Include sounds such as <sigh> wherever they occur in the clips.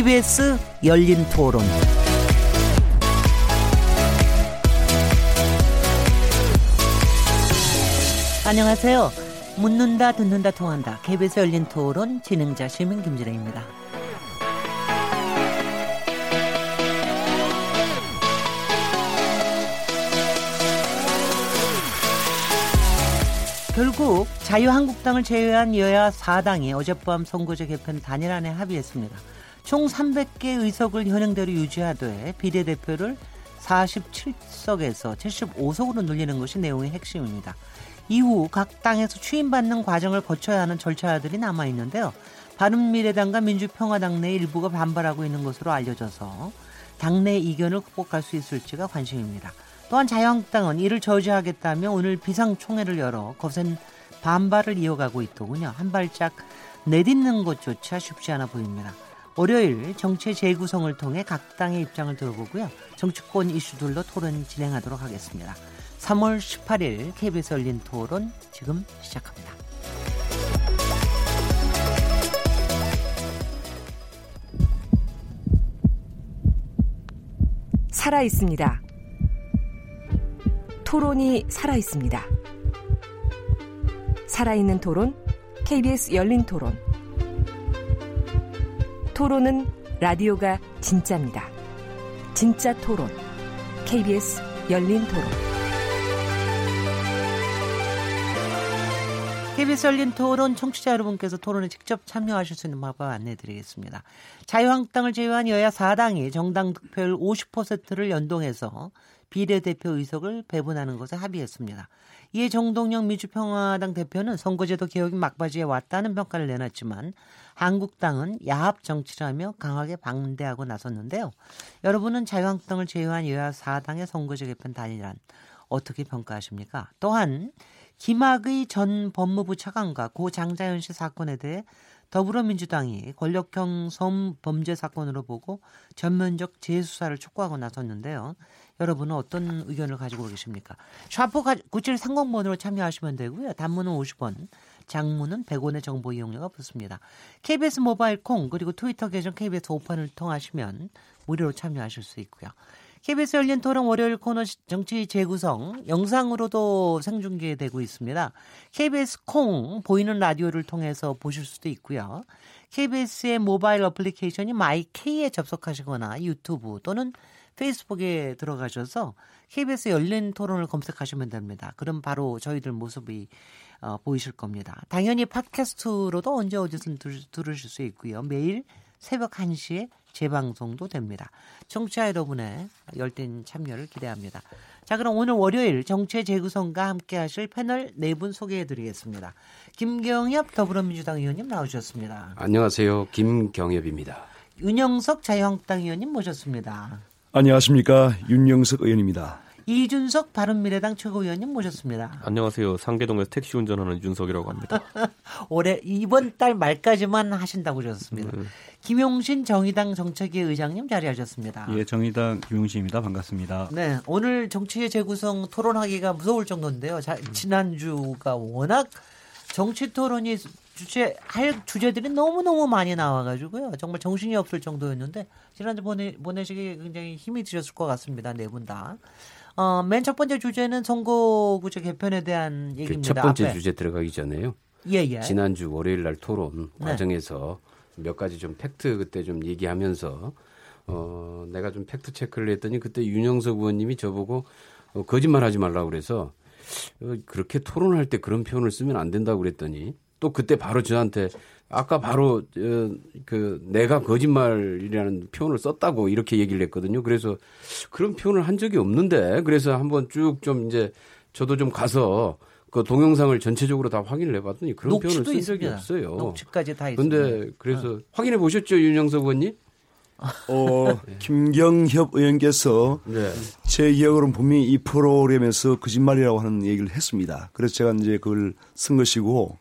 KBS 열린 토론. 안녕하세요. 묻는다, 듣는다, 통한다. KBS 열린 토론 진행자 시민 김진혜입니다. 결국 자유한국당을 제외한 여야 4당이 어젯밤 선거제 개편 단일안에 합의했습니다. 총 300개 의석을 현행대로 유지하되 비례대표를 47석에서 75석으로 늘리는 것이 내용의 핵심입니다. 이후 각 당에서 추임받는 과정을 거쳐야 하는 절차들이 남아 있는데요. 바른미래당과 민주평화당 내 일부가 반발하고 있는 것으로 알려져서 당내 이견을 극복할 수 있을지가 관심입니다. 또한 자유한국당은 이를 저지하겠다며 오늘 비상총회를 열어 거센 반발을 이어가고 있더군요. 한 발짝 내딛는 것조차 쉽지 않아 보입니다. 월요일 정체 재구성을 통해 각 당의 입장을 들어보고요. 정치권 이슈들로 토론 진행하도록 하겠습니다. 3월 18일 KBS 열린 토론 지금 시작합니다. 살아 있습니다. 토론이 살아 있습니다. 살아있는 토론, KBS 열린 토론. 토론은 라디오가 진짜입니다. 진짜 토론, KBS 열린 토론. KBS 열린 토론 청취자 여러분께서 토론에 직접 참여하실 수 있는 방법 안내드리겠습니다. 자유한국당을 제외한 여야 4당이 정당 득표율 50%를 연동해서 비례대표 의석을 배분하는 것에 합의했습니다. 이에 정동영 민주평화당 대표는 선거제도 개혁이 막바지에 왔다는 평가를 내놨지만 한국당은 야합 정치라며 강하게 반대하고 나섰는데요. 여러분은 자유한국당을 제외한 여야 4당의 선거제 개편 단일안 어떻게 평가하십니까? 또한 김학의 전 법무부 차관과 고 장자연 씨 사건에 대해 더불어민주당이 권력형 성범죄 사건으로 보고 전면적 재수사를 촉구하고 나섰는데요. 여러분은 어떤 의견을 가지고 계십니까? 샤프 9730번으로 참여하시면 되고요. 단문은 50원, 장문은 100원의 정보 이용료가 붙습니다. KBS 모바일 콩 그리고 트위터 계정 KBS 오판을 통하시면 무료로 참여하실 수 있고요. KBS 열린 토론 월요일 코너 정치 재구성 영상으로도 생중계되고 있습니다. KBS 콩 보이는 라디오를 통해서 보실 수도 있고요. KBS의 모바일 어플리케이션인 마이K에 접속하시거나 유튜브 또는 페이스북에 들어가셔서 KBS 열린 토론을 검색하시면 됩니다. 그럼 바로 저희들 모습이 어, 보이실 겁니다. 당연히 팟캐스트로도 언제 어디든 들 으실 수 있고요. 매일 새벽 1시에 재방송도 됩니다. 청취자 여러분의 열띤 참여를 기대합니다. 자, 그럼 오늘 월요일 정체 재구성과 함께 하실 패널 네 분 소개해 드리겠습니다. 김경엽 더불어민주당 의원님 나오셨습니다. 안녕하세요. 김경엽입니다. 윤영석 자유한국당 의원님 모셨습니다. 안녕하십니까. 윤영석 의원입니다. 이준석 바른미래당 최고위원님 모셨습니다. 안녕하세요. 상계동에서 택시 운전하는 윤석이라고 합니다. <laughs> 올해 이번 달 말까지만 하신다고 하셨습니다. 네. 김용신 정의당 정책위 의장님 자리하셨습니다. 예, 정의당 김용신입니다. 반갑습니다. 네, 오늘 정치의 재구성 토론하기가 무서울 정도인데요. 자, 지난주가 워낙 정치 토론이 주제할 주제들이 너무 너무 많이 나와가지고요. 정말 정신이 없을 정도였는데 지난주 보내 보내시기 굉장히 힘이 드셨을 것 같습니다. 네 분 다. 어, 맨 첫 번째 주제는 선거구제 개편에 대한 그 얘기입니다. 그 첫 번째 앞에. 주제 들어가기 전에요. 예, 예. 지난주 월요일 날 토론 네. 과정에서 몇 가지 좀 팩트 그때 좀 얘기하면서 어, 내가 좀 팩트 체크를 했더니 그때 윤영석 의원님이 저보고 어, 거짓말 하지 말라고 그래서 어, 그렇게 토론할 때 그런 표현을 쓰면 안 된다고 그랬더니 또 그때 바로 저한테 아까 바로 어, 그 내가 거짓말이라는 표현을 썼다고 이렇게 얘기를 했거든요. 그래서 그런 표현을 한 적이 없는데 그래서 한번 쭉 좀 이제 저도 좀 가서 그 동영상을 전체적으로 다 확인을 해봤더니 그런 표현을 쓴 적이 없어요. 녹취까지 다 있습니다. 그런데 그래서 어. 확인해 보셨죠, 윤영석 의원님? 어, 네. 김경협 의원께서 네. 제 기억으로는 분명히 이 프로그램에서 거짓말이라고 하는 얘기를 했습니다. 그래서 제가 이제 그걸 쓴 것이고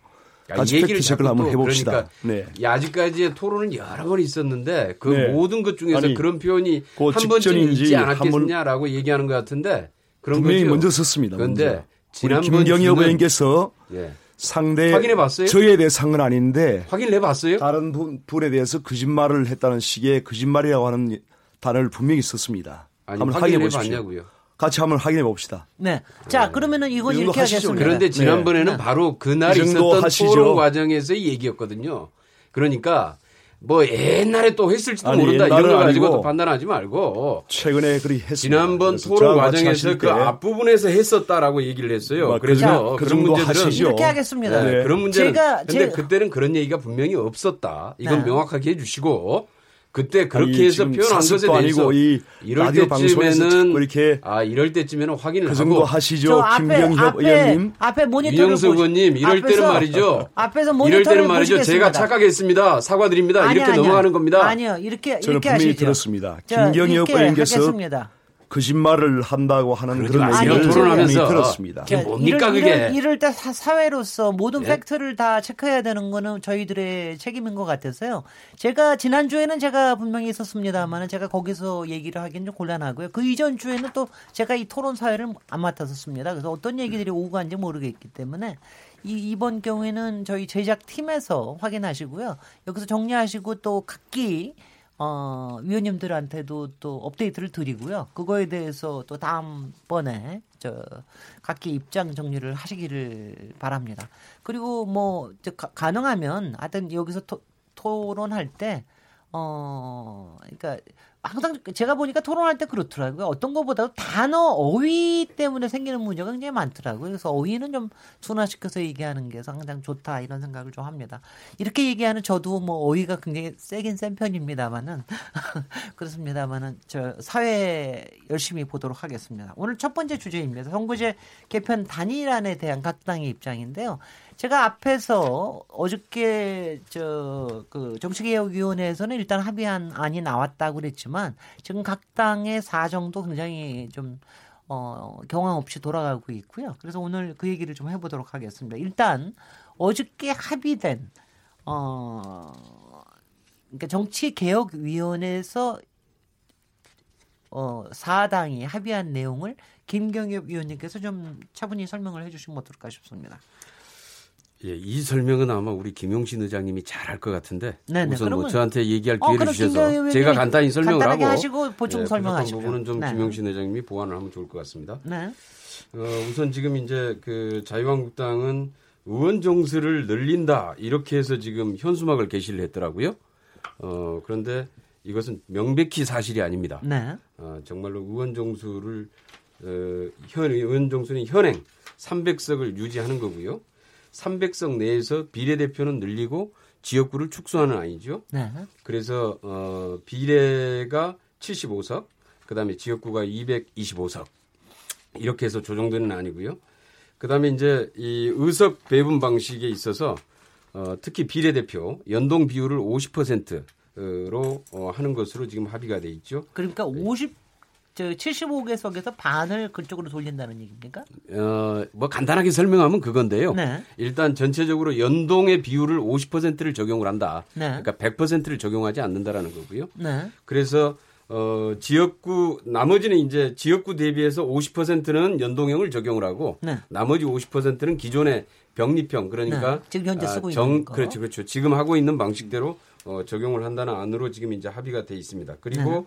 같이 팩트 체크를 한번 해봅시다. 그러니까 네. 아직까지의 토론은 여러 번 있었는데 그 네. 모든 것 중에서 아니, 그런 표현이 그 한 번쯤 있지 않았겠냐라고 얘기하는 것 같은데 그런 분명히 거죠. 먼저 썼습니다. 그런데 지난번 김경엽 의원께서 예. 상대 확인해 봤어요? 저에 대해서 건 아닌데 확인해 봤어요? 다른 분, 분에 대해서 거짓말을 했다는 식의 거짓말이라고 하는 단어를 분명히 썼습니다. 아니, 한번 확인해. 봤냐고요. 같이 한번 확인해 봅시다. 네. 자, 그러면은 이건 이 정도 이렇게 하시죠, 하겠습니다. 그런데 지난번에는 네. 바로 그날 있었던 하시죠. 토론 과정에서의 얘기였거든요. 그러니까 뭐 옛날에 또 했을지도 아니, 모른다 이런 거 가지고 또 판단하지 말고 최근에 그리 했습니다. 지난번 토론 과정에서 그때 앞부분에서 했었다라고 얘기를 했어요. 뭐, 그래서 그 그런 문제들은 하시죠. 이렇게 하겠습니다. 네, 네. 그런 문제는 제가- 근데 제가- 그때는 그런 얘기가 분명히 없었다. 이건 네. 명확하게 해주시고 그때 그렇게 아니, 해서 표현한 것에 대해서 아니고 이 이럴 때쯤에는 이렇게 아 이럴 때쯤에는 확인을 그 하고 정도 하시죠. 김경협 앞에 의원님. 앞에 모니터를 윤영수 의원님 이럴 때는 앞에서- 말이죠. 앞에서 이럴 모니터를 때는 말이죠. 보시겠습니다. 제가 착각했습니다. 사과드립니다. 아니요, 이렇게 아니요. 넘어가는 겁니다. 아니요. 이렇게 저는 이렇게 분명히 하시죠. 들었습니다. 자, 김경협 의원께서 하겠습니다. 거짓말을 한다고 하는 그러지 그런. 얘기를 토론하면서. 들었습니다. 그게 자, 뭡니까, 이럴, 그게? 이럴, 이럴 때 사, 사회로서 모든 예? 팩트를 다 체크해야 되는 거는 저희들의 책임인 것 같아서요. 제가 지난 주에는 제가 분명히 있었습니다만 제가 거기서 얘기를 하기는 좀 곤란하고요. 그 이전 주에는 또 제가 이 토론 사회를 안 맡았었습니다. 그래서 어떤 얘기들이 오고 간지 모르겠기 때문에 이, 이번 경우에는 저희 제작 팀에서 확인하시고요. 여기서 정리하시고 또 각기 어, 위원님들한테도 또 업데이트를 드리고요. 그거에 대해서 또 다음번에 저 각기 입장 정리를 하시기를 바랍니다. 그리고 뭐 저, 가, 가능하면 하여튼 여기서 토, 토론할 때 어, 그러니까 항상 제가 보니까 토론할 때 그렇더라고요. 어떤 것보다도 단어 어휘 때문에 생기는 문제가 굉장히 많더라고요. 그래서 어휘는 좀 순화시켜서 얘기하는 게 항상 좋다 이런 생각을 좀 합니다. 이렇게 얘기하는 저도 뭐 어휘가 굉장히 세긴 센 편입니다만은 <laughs> 그렇습니다만은 저 사회 열심히 보도록 하겠습니다. 오늘 첫 번째 주제입니다. 선거제 개편 단일안에 대한 각 당의 입장인데요. 제가 앞에서 어저께 저 그 정치개혁위원회에서는 일단 합의한 안이 나왔다고 그랬지만 지금 각 당의 사정도 굉장히 좀 어, 경황 없이 돌아가고 있고요. 그래서 오늘 그 얘기를 좀 해보도록 하겠습니다. 일단 어저께 합의된 어 그러니까 정치개혁위원회에서 어, 사당이 합의한 내용을 김경엽 위원님께서 좀 차분히 설명을 해주시면 어떨까 싶습니다. 예, 이 설명은 아마 우리 김용신 의장님이 잘할 것 같은데 네네, 우선 뭐 그러면- 저한테 얘기할 어, 기회를 그럼 주셔서 제가 간단히 설명을 하고 하시고 보충 예, 설명하십시오. 부족한 부분은 좀 네. 김용신 의장님이 보완을 하면 좋을 것 같습니다. 네. 어, 우선 지금 이제 그 자유한국당은 의원 정수를 늘린다 이렇게 해서 지금 현수막을 게시를 했더라고요. 어, 그런데 이것은 명백히 사실이 아닙니다. 네. 어, 정말로 의원 정수를 어, 현 의원 정수는 현행 300석을 유지하는 거고요. 300석 내에서 비례대표는 늘리고 지역구를 축소하는 아니죠. 네. 그래서 어, 비례가 75석, 그다음에 지역구가 225석 이렇게 해서 조정되는 아니고요. 그다음에 이제 이 의석 배분 방식에 있어서 어, 특히 비례대표 연동 비율을 50%로 어, 하는 것으로 지금 합의가 돼 있죠. 그러니까 50, 저 75개석에서 반을 그쪽으로 돌린다는 얘기입니까? 어, 뭐 간단하게 설명하면 그건데요. 네. 일단 전체적으로 연동의 비율을 50%를 적용을 한다. 네. 그러니까 100%를 적용하지 않는다라는 거고요. 네. 그래서 어, 지역구 나머지는 이제 지역구 대비해서 50%는 연동형을 적용을 하고 네. 나머지 50%는 기존의 병립형 그러니까 네. 지금 현재 쓰고 아, 있는 거. 그렇죠, 그렇죠. 지금 하고 있는 방식대로 어, 적용을 한다는 안으로 지금 이제 합의가 돼 있습니다. 그리고 네.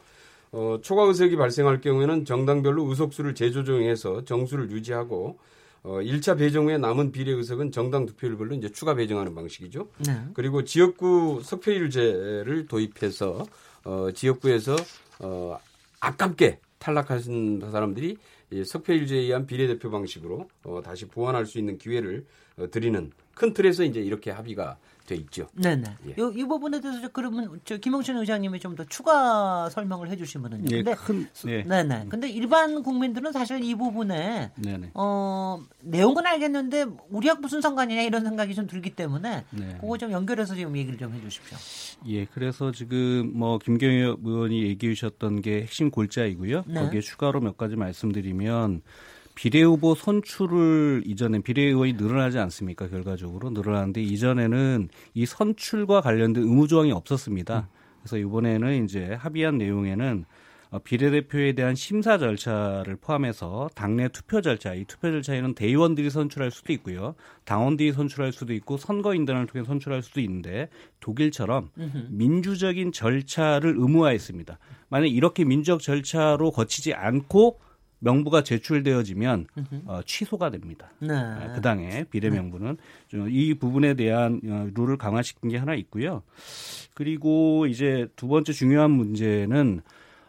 어, 초과 의석이 발생할 경우에는 정당별로 의석수를 재조정해서 정수를 유지하고 어, 1차 배정 후에 남은 비례 의석은 정당 득표율별로 이제 추가 배정하는 방식이죠. 네. 그리고 지역구 석패율제를 도입해서 어, 지역구에서 어, 아깝게 탈락하신 사람들이 이 석패율제에 의한 비례대표 방식으로 어, 다시 보완할 수 있는 기회를 어, 드리는 큰 틀에서 이제 이렇게 합의가 돼 있죠. 네네. 예. 요, 이 부분에 대해서 저 그러면 저 김용신 의장님이 좀 더 추가 설명을 해주시면은요. 예, 근데 큰, 예. 네네. 근데 일반 국민들은 사실 이 부분에 네네. 어 내용은 알겠는데 우리하고 무슨 상관이냐 이런 생각이 좀 들기 때문에 네. 그거 좀 연결해서 지금 얘기를 좀 해주십시오. 예, 그래서 지금 뭐 김경엽 의원이 얘기해 주셨던 게 핵심 골자이고요. 네. 거기에 추가로 몇 가지 말씀드리면 비례 후보 선출을 이전에 비례 의원이 늘어나지 않습니까? 결과적으로 늘어나는데 이전에는 이 선출과 관련된 의무 조항이 없었습니다. 그래서 이번에는 이제 합의한 내용에는 어, 비례대표에 대한 심사 절차를 포함해서 당내 투표 절차, 이 투표 절차에는 대의원들이 선출할 수도 있고요. 당원들이 선출할 수도 있고 선거인단을 통해 선출할 수도 있는데 독일처럼 민주적인 절차를 의무화했습니다. 만약 이렇게 민주적 절차로 거치지 않고 명부가 제출되어지면 어, 취소가 됩니다. 네. 아, 그 당의 비례 명부는 이 부분에 대한 어, 룰을 강화시킨 게 하나 있고요. 그리고 이제 두 번째 중요한 문제는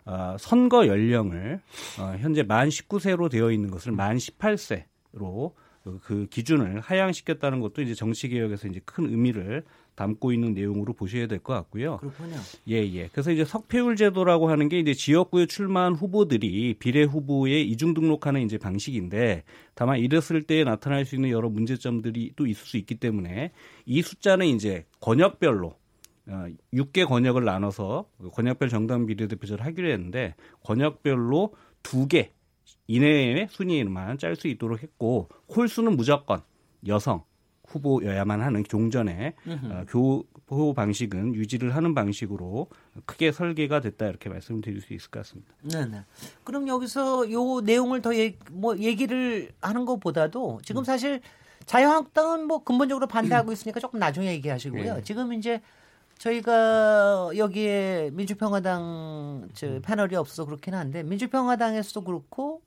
어, 선거 연령을 어, 현재 만 19세로 되어 있는 것을 만 18세로 그 기준을 하향시켰다는 것도 이제 정치 개혁에서 이제 큰 의미를 담고 있는 내용으로 보셔야 될 것 같고요. 그렇군요. 예, 예. 그래서 이제 석패율 제도라고 하는 게 이제 지역구에 출마한 후보들이 비례 후보에 이중 등록하는 이제 방식인데 다만 이랬을 때 나타날 수 있는 여러 문제점들이 또 있을 수 있기 때문에 이 숫자는 이제 권역별로 어, 6개 권역을 나눠서 권역별 정당 비례대표제를 하기로 했는데 권역별로 2개 이내의 순위만 짤 수 있도록 했고 홀수는 무조건 여성 후보여야만 하는 종전의 어, 교호 방식은 유지를 하는 방식으로 크게 설계가 됐다 이렇게 말씀드릴 수 있을 것 같습니다. 네네. 그럼 여기서 요 내용을 더 얘기, 뭐 얘기를 하는 것보다도 지금 사실 자유한국당은 뭐 근본적으로 반대하고 있으니까 조금 나중에 얘기하시고요. 네. 지금 이제 저희가 여기에 민주평화당 저 패널이 없어서 그렇긴 한데 민주평화당에서도 그렇고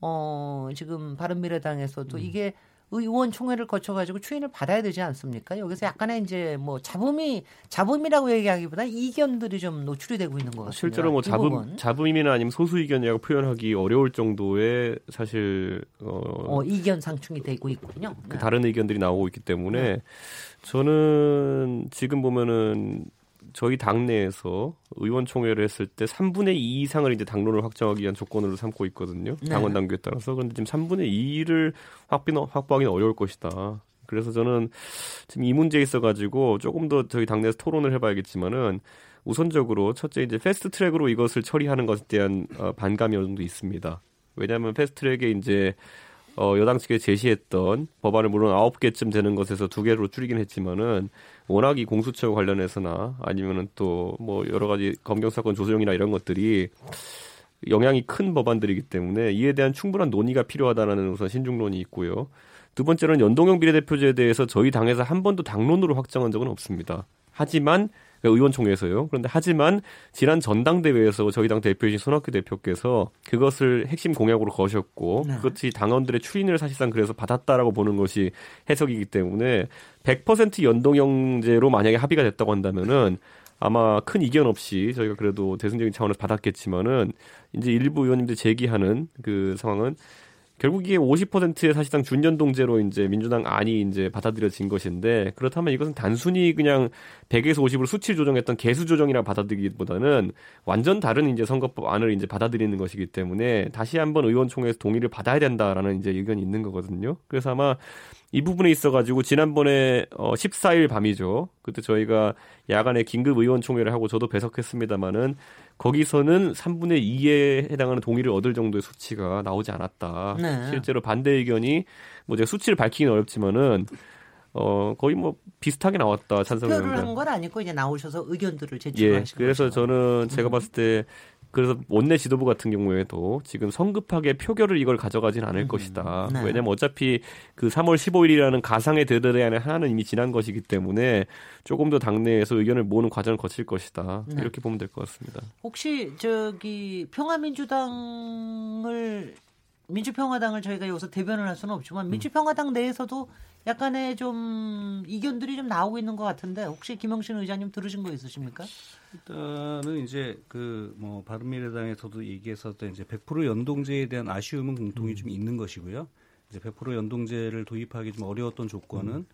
어 지금 바른미래당에서도 이게 의원총회를 거쳐가지고 추인을 받아야 되지 않습니까? 여기서 약간의 이제 뭐 잡음이 잡음이라고 얘기하기보다 이견들이 좀 노출이 되고 있는 것 같습니다. 실제로 뭐이 잡음. 잡음이나 아니면 소수 의견이라고 표현하기 어려울 정도의 사실 어, 어, 이견 상충이 되고 있군요. 그 네. 다른 의견들이 나오고 있기 때문에 저는 지금 보면은 저희 당내에서 의원총회를 했을 때 3분의 2 이상을 이제 당론을 확정하기 위한 조건으로 삼고 있거든요. 네. 당원 당규에 따라서 그런데 지금 3분의 2를 확비 확보하기는 어려울 것이다. 그래서 저는 지금 이 문제에 있어 가지고 조금 더 저희 당내에서 토론을 해봐야겠지만은 우선적으로 첫째 이제 패스트 트랙으로 이것을 처리하는 것에 대한 어, 반감이 어느 정도 있습니다. 왜냐하면 패스트 트랙에 이제 어, 여당 측에 제시했던 법안을 물론 아홉 개쯤 되는 것에서 두 개로 줄이긴 했지만은 워낙 이 공수처 관련해서나 아니면은 또 뭐 여러 가지 검경 수사권 조정이나 이런 것들이 영향이 큰 법안들이기 때문에 이에 대한 충분한 논의가 필요하다는 우선 신중론이 있고요. 두 번째는 연동형 비례대표제에 대해서 저희 당에서 한 번도 당론으로 확정한 적은 없습니다. 하지만 그러니까 의원총회에서요. 그런데 하지만 지난 전당대회에서 저희 당 대표이신 손학규 대표께서 그것을 핵심 공약으로 거셨고 네. 그것이 당원들의 추인을 사실상 그래서 받았다라고 보는 것이 해석이기 때문에 100% 연동형제로 만약에 합의가 됐다고 한다면은 아마 큰 이견 없이 저희가 그래도 대승적인 차원에서 받았겠지만은 이제 일부 의원님들 제기하는 그 상황은 결국 이게 50%의 사실상 준연동제로 이제 민주당 안이 이제 받아들여진 것인데 그렇다면 이것은 단순히 그냥 100에서 50으로 수치 조정했던 개수 조정이라 받아들이기보다는 완전 다른 이제 선거법 안을 이제 받아들이는 것이기 때문에 다시 한번 의원총회에서 동의를 받아야 된다라는 이제 의견이 있는 거거든요. 그래서 아마 이 부분에 있어가지고 지난번에 어 14일 밤이죠. 그때 저희가 야간에 긴급 의원총회를 하고 저도 배석했습니다마는 거기서는 3분의 2에 해당하는 동의를 얻을 정도의 수치가 나오지 않았다. 네. 실제로 반대 의견이 뭐 제가 수치를 밝히기는 어렵지만은 어 거의 뭐 비슷하게 나왔다 찬성 투표를 의견과. 한건 아니고 이제 나오셔서 의견들을 예, 제출하신 그래서 거죠. 저는 제가 봤을 때 그래서 원내 지도부 같은 경우에도 지금 성급하게 표결을 이걸 가져가진 않을 것이다. 네. 왜냐면 어차피 그 3월 15일이라는 가상의 데드라인의 하나는 이미 지난 것이기 때문에 조금 더 당내에서 의견을 모으는 과정을 거칠 것이다. 네. 이렇게 보면 될 것 같습니다. 혹시 저기 평화민주당을 민주평화당을 저희가 여기서 대변을 할 수는 없지만 민주평화당 내에서도 약간의 좀 이견들이 좀 나오고 있는 것 같은데 혹시 김영신 의장님 들으신 거 있으십니까? 일단은 이제 그 뭐 바른미래당에서도 얘기했었던 이제 100% 연동제에 대한 아쉬움은 공통이 좀 있는 것이고요. 이제 100% 연동제를 도입하기 좀 어려웠던 조건은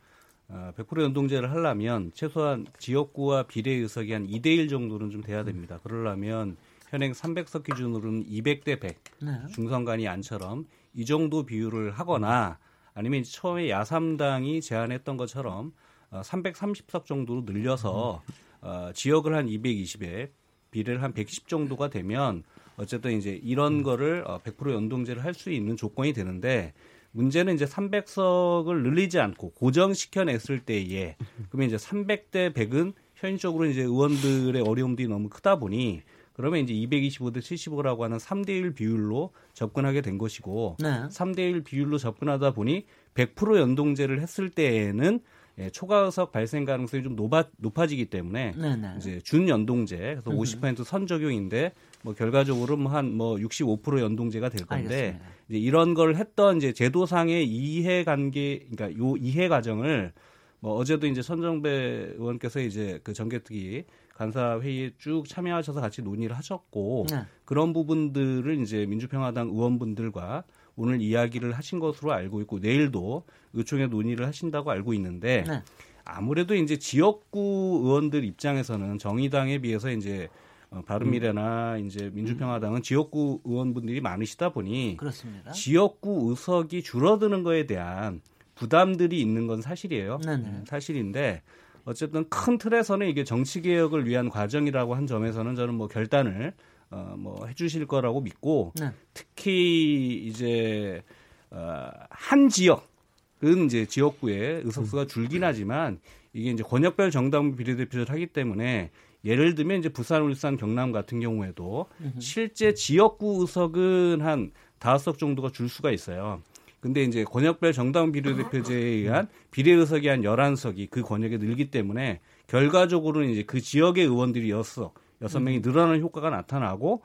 어, 100% 연동제를 하려면 최소한 지역구와 비례 의석이 한 2대 1 정도는 좀 돼야 됩니다. 그러려면 현행 300석 기준으로는 200대 100 네. 중선관위 안처럼 이 정도 비율을 하거나 아니면 처음에 야삼당이 제안했던 것처럼 어, 330석 정도로 늘려서 어, 지역을 한 220에 비례를 한 110 정도가 되면 어쨌든 이제 이런 거를 어, 100% 연동제를 할 수 있는 조건이 되는데 문제는 이제 300석을 늘리지 않고 고정시켜 냈을 때에 <laughs> 그러면 이제 300대 100은 현실적으로 이제 의원들의 어려움들이 너무 크다 보니 그러면 이제 225대 75라고 하는 3대 1 비율로 접근하게 된 것이고 네. 3대 1 비율로 접근하다 보니 100% 연동제를 했을 때에는 예, 초과 의석 발생 가능성이 좀 높아, 높아지기 때문에 네네. 네. 이제 준 연동제 그래서 50%선 적용인데 뭐 결과적으로 뭐 한뭐 65% 연동제가 될 건데 알겠습니다. 이제 이런 걸 했던 이제 제도상의 이해 관계 그러니까 요 이해 과정을 뭐 어제도 이제 선정배 의원께서 이제 그 정개특위 간사 회의에 쭉 참여하셔서 같이 논의를 하셨고 네. 그런 부분들을 이제 민주평화당 의원분들과 오늘 이야기를 하신 것으로 알고 있고 내일도 의총에 논의를 하신다고 알고 있는데 네. 아무래도 이제 지역구 의원들 입장에서는 정의당에 비해서 이제 어, 바른미래나 음. 이제 민주평화당은 지역구 의원분들이 많으시다 보니 그렇습니다. 지역구 의석이 줄어드는 거에 대한 부담들이 있는 건 사실이에요. 네네. 네. 사실인데 어쨌든 큰 틀에서는 이게 정치 개혁을 위한 과정이라고 한 점에서는 저는 뭐 결단을 어, 뭐 해주실 거라고 믿고 네. 특히 이제 어, 한 지역은 이제 지역구의 의석수가 줄긴 하지만 이게 이제 권역별 정당 비례대표를 하기 때문에 예를 들면 이제 부산, 울산, 경남 같은 경우에도 실제 지역구 의석은 한 다섯 석 정도가 줄 수가 있어요. 근데 이제 권역별 정당 비례대표제에 의한 비례의석이 한 11석이 그 권역에 늘기 때문에 결과적으로는 이제 그 지역의 의원들이 6석, 6명이 늘어나는 효과가 나타나고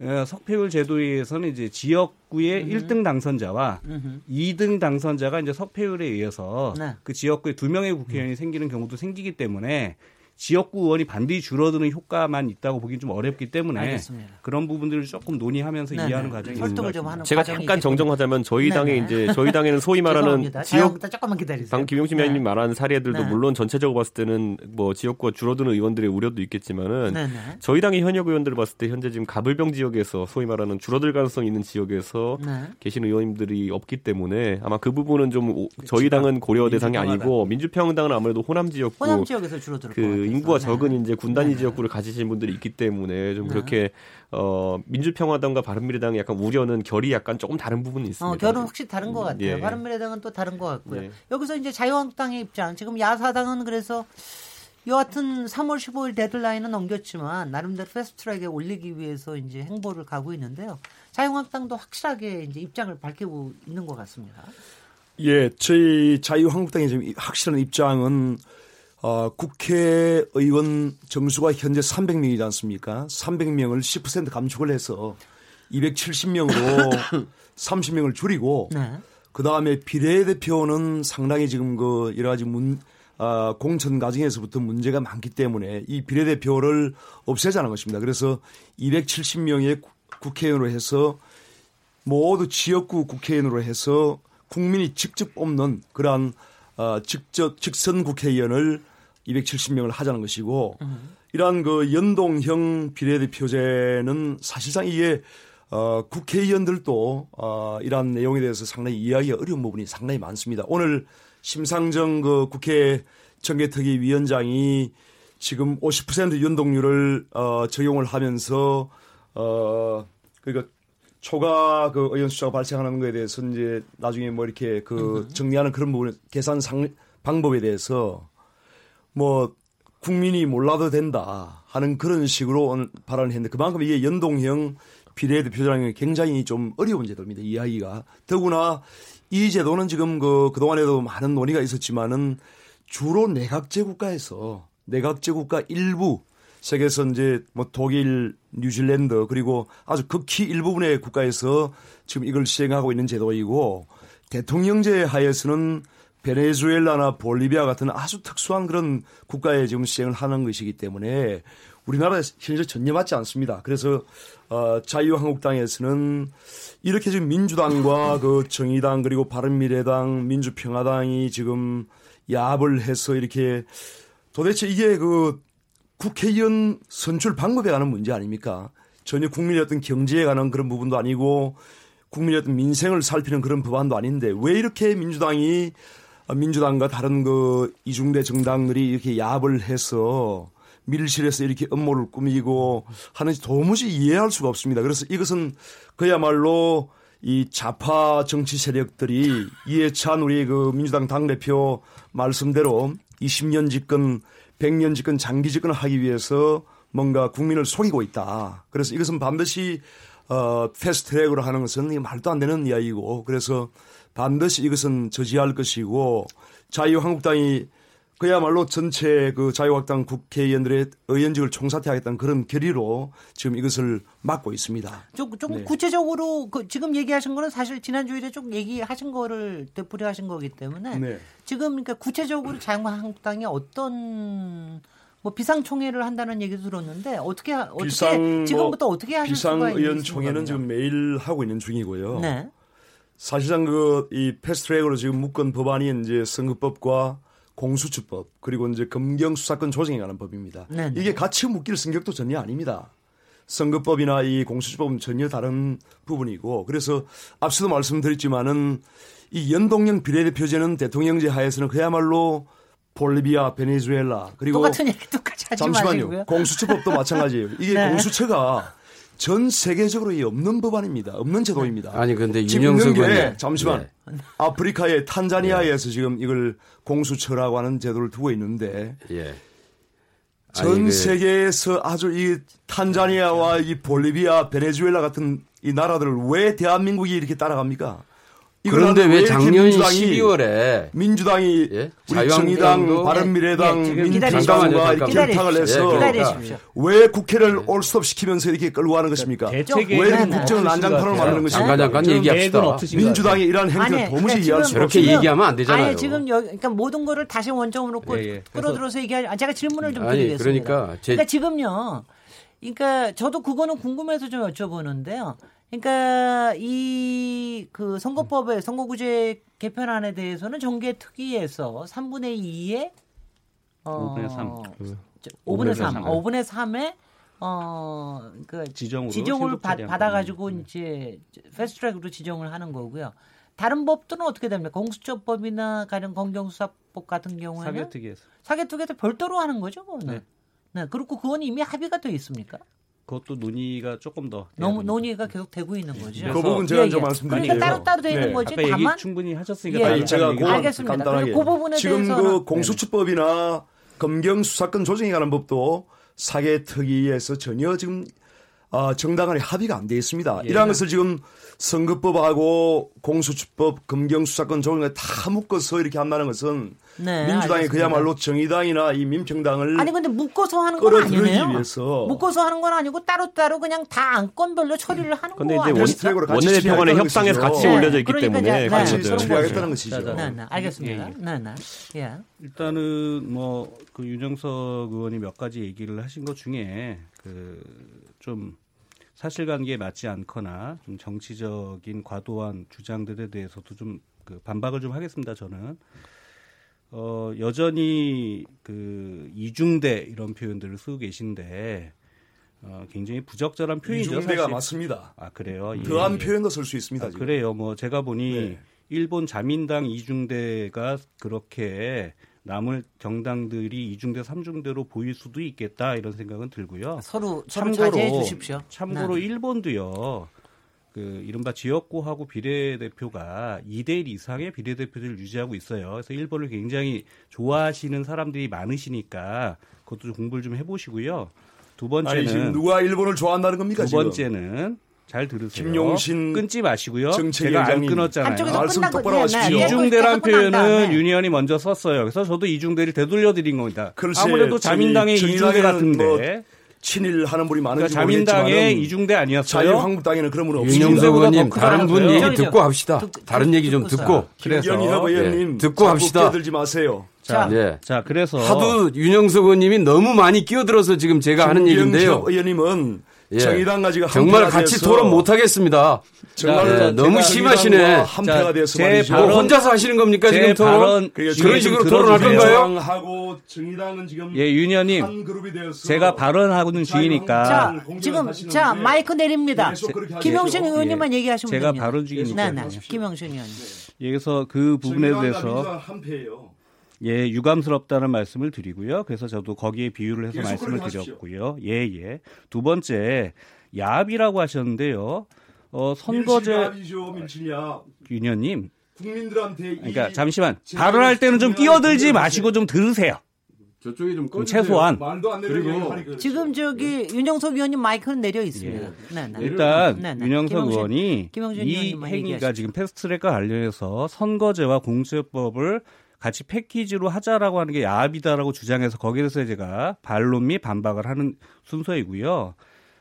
어, 석패율 제도에 의해서는 이제 지역구의 음. 1등 당선자와 음. 2등 당선자가 이제 석패율에 의해서 네. 그 지역구에 두 명의 국회의원이 음. 생기는 경우도 생기기 때문에 지역구 의원이 반드시 줄어드는 효과만 있다고 보기 좀 어렵기 때문에 알겠습니다. 그런 부분들을 조금 논의하면서 네네. 이해하는 과정이 설득을 좀 하는 제가 잠깐 정정하자면 저희 당에 이제 저희 당에는 소위 <laughs> 말하는 지역 조금만 기다리세요. 방 김용심 의원님 네. 말하는 사례들도 네. 물론 전체적으로 봤을 때는 뭐 지역구가 줄어드는 의원들의 우려도 있겠지만은 네네. 저희 당의 현역 의원들을 봤을 때 현재 지금 가불병 지역에서 소위 말하는 줄어들 가능성 있는 지역에서 네. 계신 의원님들이 없기 때문에 아마 그 부분은 좀 저희 당은 고려 대상이 아니고 민주평당은 아무래도 호남 지역구 호남 지역에서 줄어들 그 인구가 네. 적은 이제 군단위 네. 지역구를 가지신 분들이 있기 때문에 좀 네. 그렇게 어 민주평화당과 바른미래당의 약간 우려는 결이 약간 조금 다른 부분이 있습니다. 어, 결은 확실히 다른 것 같아요. 예. 바른미래당은 또 다른 것 같고요. 예. 여기서 이제 자유한국당의 입장, 지금 야사당은 그래서 여하튼 3월 15일 데드라인은 넘겼지만 나름대로 패스트트랙에 올리기 위해서 이제 행보를 가고 있는데요. 자유한국당도 확실하게 이제 입장을 밝히고 있는 것 같습니다. 예, 저희 자유한국당의 지금 확실한 입장은 어, 국회의원 정수가 현재 300명이지 않습니까? 300명을 10% 감축을 해서 270명으로 30명을 <coughs> 줄이고 네. 그 다음에 비례대표는 상당히 지금 그 여러 가지 문, 어, 공천 과정에서부터 문제가 많기 때문에 이 비례대표를 없애자는 것입니다. 그래서 270명의 국회의원으로 해서 모두 지역구 국회의원으로 해서 국민이 직접 뽑는 그러한 어, 직접 직선 국회의원을 270명을 하자는 것이고 음. 이러한 그 연동형 비례대표제는 사실상 이게 어, 국회의원들도 어, 이러한 내용에 대해서 상당히 이해하기가 어려운 부분이 상당히 많습니다. 오늘 심상정 그 국회 정개특위 위원장이 지금 50% 연동률을 어, 적용을 하면서 어, 그러니까 초과 그 의원 숫자가 발생하는 것에 대해서 이제 나중에 뭐 이렇게 그 정리하는 그런 부분 계산 상 방법에 대해서 뭐 국민이 몰라도 된다 하는 그런 식으로 발언을 했는데 그만큼 이게 연동형 비례대표제라는 게 굉장히 좀 어려운 제도입니다. 이야기가. 더구나 이 제도는 지금 그, 그동안에도 많은 논의가 있었지만은 주로 내각제 국가에서 내각제 국가 일부 세계에서 이제 뭐 독일, 뉴질랜드 그리고 아주 극히 일부분의 국가에서 지금 이걸 시행하고 있는 제도이고 대통령제 하에서는 베네수엘라나 볼리비아 같은 아주 특수한 그런 국가에 지금 시행을 하는 것이기 때문에 우리나라에 현재 전혀 맞지 않습니다. 그래서 어, 자유한국당에서는 이렇게 지금 민주당과 <laughs> 그 정의당 그리고 바른미래당, 민주평화당이 지금 야합을 해서 이렇게 도대체 이게 그 국회의원 선출 방법에 관한 문제 아닙니까? 전혀 국민의 어떤 경제에 관한 그런 부분도 아니고 국민의 어떤 민생을 살피는 그런 법안도 아닌데 왜 이렇게 민주당이 민주당과 다른 그 이중대 정당들이 이렇게 야합을 해서 밀실에서 이렇게 음모를 꾸미고 하는지 도무지 이해할 수가 없습니다. 그래서 이것은 그야말로 이 좌파 정치 세력들이 이해찬 우리 그 민주당 당대표 말씀대로 20년 집권, 100년 집권, 장기 집권을 하기 위해서 뭔가 국민을 속이고 있다. 그래서 이것은 반드시 어, 패스트트랙으로 하는 것은 말도 안 되는 이야기고 그래서 반드시 이것은 저지할 것이고 자유한국당이 그야말로 전체 그 자유한국당 국회의원들의 의원직을 총사퇴하겠다는 그런 결의로 지금 이것을 막고 있습니다. 좀, 좀 네. 구체적으로 그 지금 얘기하신 거는 사실 지난주에 좀 얘기하신 거를 되풀이하신 거기 때문에 네. 지금 그러니까 구체적으로 자유한국당이 어떤 뭐 비상총회를 한다는 얘기도 들었는데 어떻게 어떻게 비상, 뭐 지금부터 뭐 어떻게 하실 수가 있는 비상의원총회는 지금 매일 하고 있는 중이고요. 네. 사실상 그 이 패스트트랙으로 지금 묶은 법안이 이제 선거법과 공수처법 그리고 이제 검경 수사권 조정에 관한 법입니다. 네네. 네. 이게 같이 묶일 성격도 전혀 아닙니다. 선거법이나 이 공수처법은 전혀 다른 부분이고 그래서 앞서도 말씀드렸지만은 이 연동형 비례대표제는 대통령제 하에서는 그야말로 볼리비아, 베네수엘라 그리고 똑같은 얘기 똑같이 하지 잠시만요. 마시고요. 공수처법도 마찬가지예요. 이게 <laughs> 네. 공수처가 전 세계적으로 없는 법안입니다. 없는 제도입니다. 아니 근데 윤영석 의원 잠시만 네. 아프리카의 탄자니아에서 네. 지금 이걸 공수처라고 하는 제도를 두고 있는데 예. 전그 세계에서 아주 이 탄자니아와 이 볼리비아, 베네수엘라 같은 이 나라들을 왜 대한민국이 이렇게 따라갑니까? 그런데 왜 작년 12월에 민주당이 예? 우리 정의당, 바른미래당, 예, 민주당과 이렇게 결탁을 해서 예, 왜 국회를 네. 올스톱 시키면서 이렇게 끌고 가는 것입니까? 왜 국정을 난장판을 만드는 것입니까? 잠깐 잠깐 얘기합시다. 민주당의 이러한 행태를 도무지 이해할 수 없어요. 얘기하면 안 되잖아요. 아니 지금 여기 그러니까 모든 거를 다시 원점으로 예, 예. 끌어들어서 얘기하 아, 제가 질문을 좀 드리겠습니다. 그러니까, 제... 그러니까 지금요. 그러니까 저도 그거는 궁금해서 좀 여쭤보는데요. 그러니까 이 그 선거법의 선거구제 개편안에 대해서는 정계 특위에서 3분의 2에 어 5분의 3. 5분의 3. 5분의 3에 어, 그 지정으로 지정을 받, 받아가지고 음. 이제 패스트트랙으로 지정을 하는 거고요. 다른 법들은 어떻게 됩니까? 공수처법이나 가령 검경수사법 같은 경우에는 사개특위에서 사개특위에서 별도로 하는 거죠, 그거는. 네. 네. 그리고 그건 이미 합의가 돼 있습니까? 그것도 논의가 조금 더 너무 논의가 계속 되고 있는 거죠. 그 부분 제가 예, 좀 예. 말씀드릴게요. 그러니까 따로 따로 되는 네. 거지. 아까 다만 충분히 하셨으니까 예, 제가 그 알겠습니다. 간단하게 그 부분에 지금 그 공수처법이나 검경 수사권 조정에 관한 법도 사개 특위에서 전혀 지금 어, 정당간에 합의가 안 돼 있습니다. 예. 이러한 것을 지금 선거법하고 공수처법, 검경수사권 조정에 다 묶어서 이렇게 한다는 것은 네, 민주당이 알겠습니다. 그야말로 정의당이나 이 민평당을 아니 근데 묶어서 하는 건 아니네요. 위해서. 묶어서 하는 건 아니고 따로따로 그냥 다 안건별로 처리를 하는 거예요. 근데 이제 원내대표 간의 협상에서 같이 네. 올려져 있기 그러니까 때문에 같이 처리하겠다는 것이죠. 네, 네, 알겠습니다. 네, 네. 예. 일단은 뭐 그 윤정석 의원이 몇 가지 얘기를 하신 것 중에 그좀 사실관계에 맞지 않거나 좀 정치적인 과도한 주장들에 대해서도 좀 그 반박을 좀 하겠습니다. 저는 어 여전히 그 이중대 이런 표현들을 쓰고 계신데 어, 굉장히 부적절한 표현이죠. 이중대가 사실. 맞습니다. 아 그래요. 더한 예. 표현도 쓸 수 있습니다. 아, 그래요. 뭐 제가 보니 네. 일본 자민당 이중대가 그렇게 남을 정당들이 이중대 삼중대로 보일 수도 있겠다 이런 생각은 들고요. 서로 참고로 주십시오. 참고로 네. 일본도요. 그 이른바 지역구하고 비례대표가 2대1 이상의 비례대표들을 유지하고 있어요. 그래서 일본을 굉장히 좋아하시는 사람들이 많으시니까 그것도 좀 공부를 좀 해보시고요. 두 번째는 아니, 지금 누가 일본을 좋아한다는 겁니까? 두 번째는 잘 들으세요. 김용신 끊지 마시고요. 제가 안 끊었잖아요. 말씀 똑바로 하십시오. 이중대란 표현은 유니언이 먼저 썼어요. 그래서 저도 이중대를 되돌려 드린 겁니다. 글쎄, 아무래도 자민당의 이중대 같은데. 뭐 친일 하는 분이 많은지 그러니까 자민당의 이중대 아니었어요. 자유한국당에는 없습니다. 윤영석 의원님 다른 분 얘기 듣고 합시다. 다른 얘기 좀 듣고. 그래서 의원님 예, 듣고 합시다. 들지 마세요. 자, 예. 자, 그래서 하도 윤영석 의원님이 너무 많이 끼어들어서 지금 제가 하는 얘기인데요. 의원님은 예. 정의당과 지금 정말 같이 토론 못 하겠습니다. 정말 예, 너무 심하시네. 한패가 돼서 제 발언, 뭐 혼자서 하시는 겁니까 지금 토론? 그런 식으로 토론할 건가요? 하고 정의당은 지금 예, 윤현님 제가 발언하고는 자, 지금 자 마이크 내립니다. 김영신 의원님만 예, 얘기하시면 제가 됩니다. 발언 중이니까. 네, 네. 김영신 의원님. 여기서 그 부분에 대해서 한패예요. 예, 유감스럽다는 말씀을 드리고요. 그래서 저도 거기에 비유를 해서 말씀을 드렸고요. 예, 예. 두 번째, 야합이라고 하셨는데요. 어, 선거제 윤현님 국민들한테 그러니까 잠시만 발언할 때는 좀 끼어들지 마시고 좀 들으세요. 저쪽이 좀 꺼주세요. 최소한 말도 안 되는 그리고 지금 저기 윤영석 의원님 마이크는 내려 있습니다. 예. 네, 네. 일단 네, 네. 윤영석 김영신, 의원이 김영신 이 행위가 얘기하시죠. 지금 패스트트랙과 관련해서 선거제와 공수처법을 같이 패키지로 하자라고 하는 게 야합이다라고 주장해서 거기에 대해서 제가 반론 및 반박을 하는 순서이고요.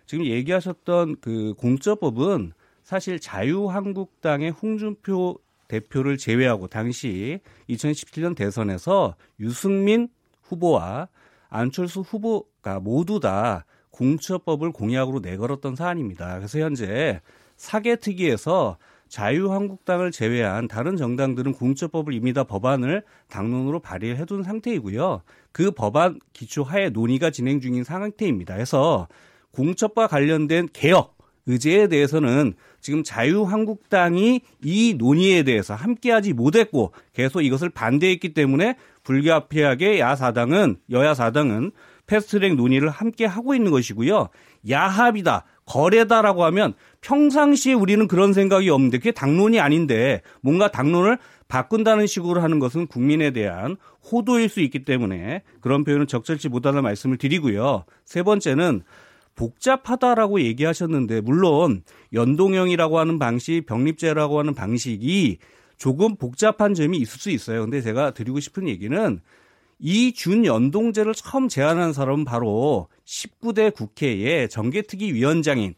지금 얘기하셨던 그 공수처법은 사실 자유한국당의 홍준표 대표를 제외하고 당시 2017년 대선에서 유승민 후보와 안철수 후보가 모두 다 공수처법을 공약으로 내걸었던 사안입니다. 그래서 현재 사개특위에서 자유한국당을 제외한 다른 정당들은 공수처법을 이미 다 법안을 당론으로 발의해 둔 상태이고요. 그 법안 기초하에 논의가 진행 중인 상태입니다. 그래서 공처법과 관련된 개혁 의제에 대해서는 지금 자유한국당이 이 논의에 대해서 함께하지 못했고 계속 이것을 반대했기 때문에 불가피하게 야사당은 여야 사당은 패스트트랙 논의를 함께 하고 있는 것이고요. 야합이다. 거래다라고 하면 평상시에 우리는 그런 생각이 없는데 그게 당론이 아닌데 뭔가 당론을 바꾼다는 식으로 하는 것은 국민에 대한 호도일 수 있기 때문에 그런 표현은 적절치 못하다는 말씀을 드리고요. 세 번째는 복잡하다라고 얘기하셨는데 물론 연동형이라고 하는 방식, 병립제라고 하는 방식이 조금 복잡한 점이 있을 수 있어요. 근데 제가 드리고 싶은 얘기는 이 준연동제를 처음 제안한 사람은 바로 19대 국회의 정개특위 위원장인